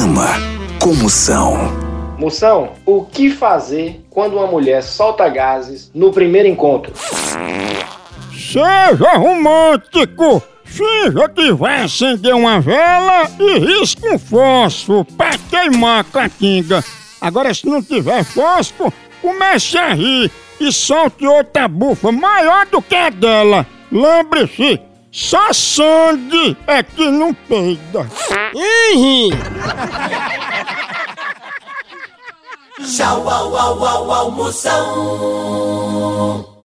programa com Moção. Moção, o que fazer quando uma mulher solta gases no primeiro encontro? Seja romântico! Finja que vai acender uma vela e risca um fósforo pra queimar a caatinga. Agora, se não tiver fósforo, comece a rir e solte outra bufa maior do que a dela. Lembre-se, só sangue é que não peida. Ih! Tchau, au, au, au, au, Moção.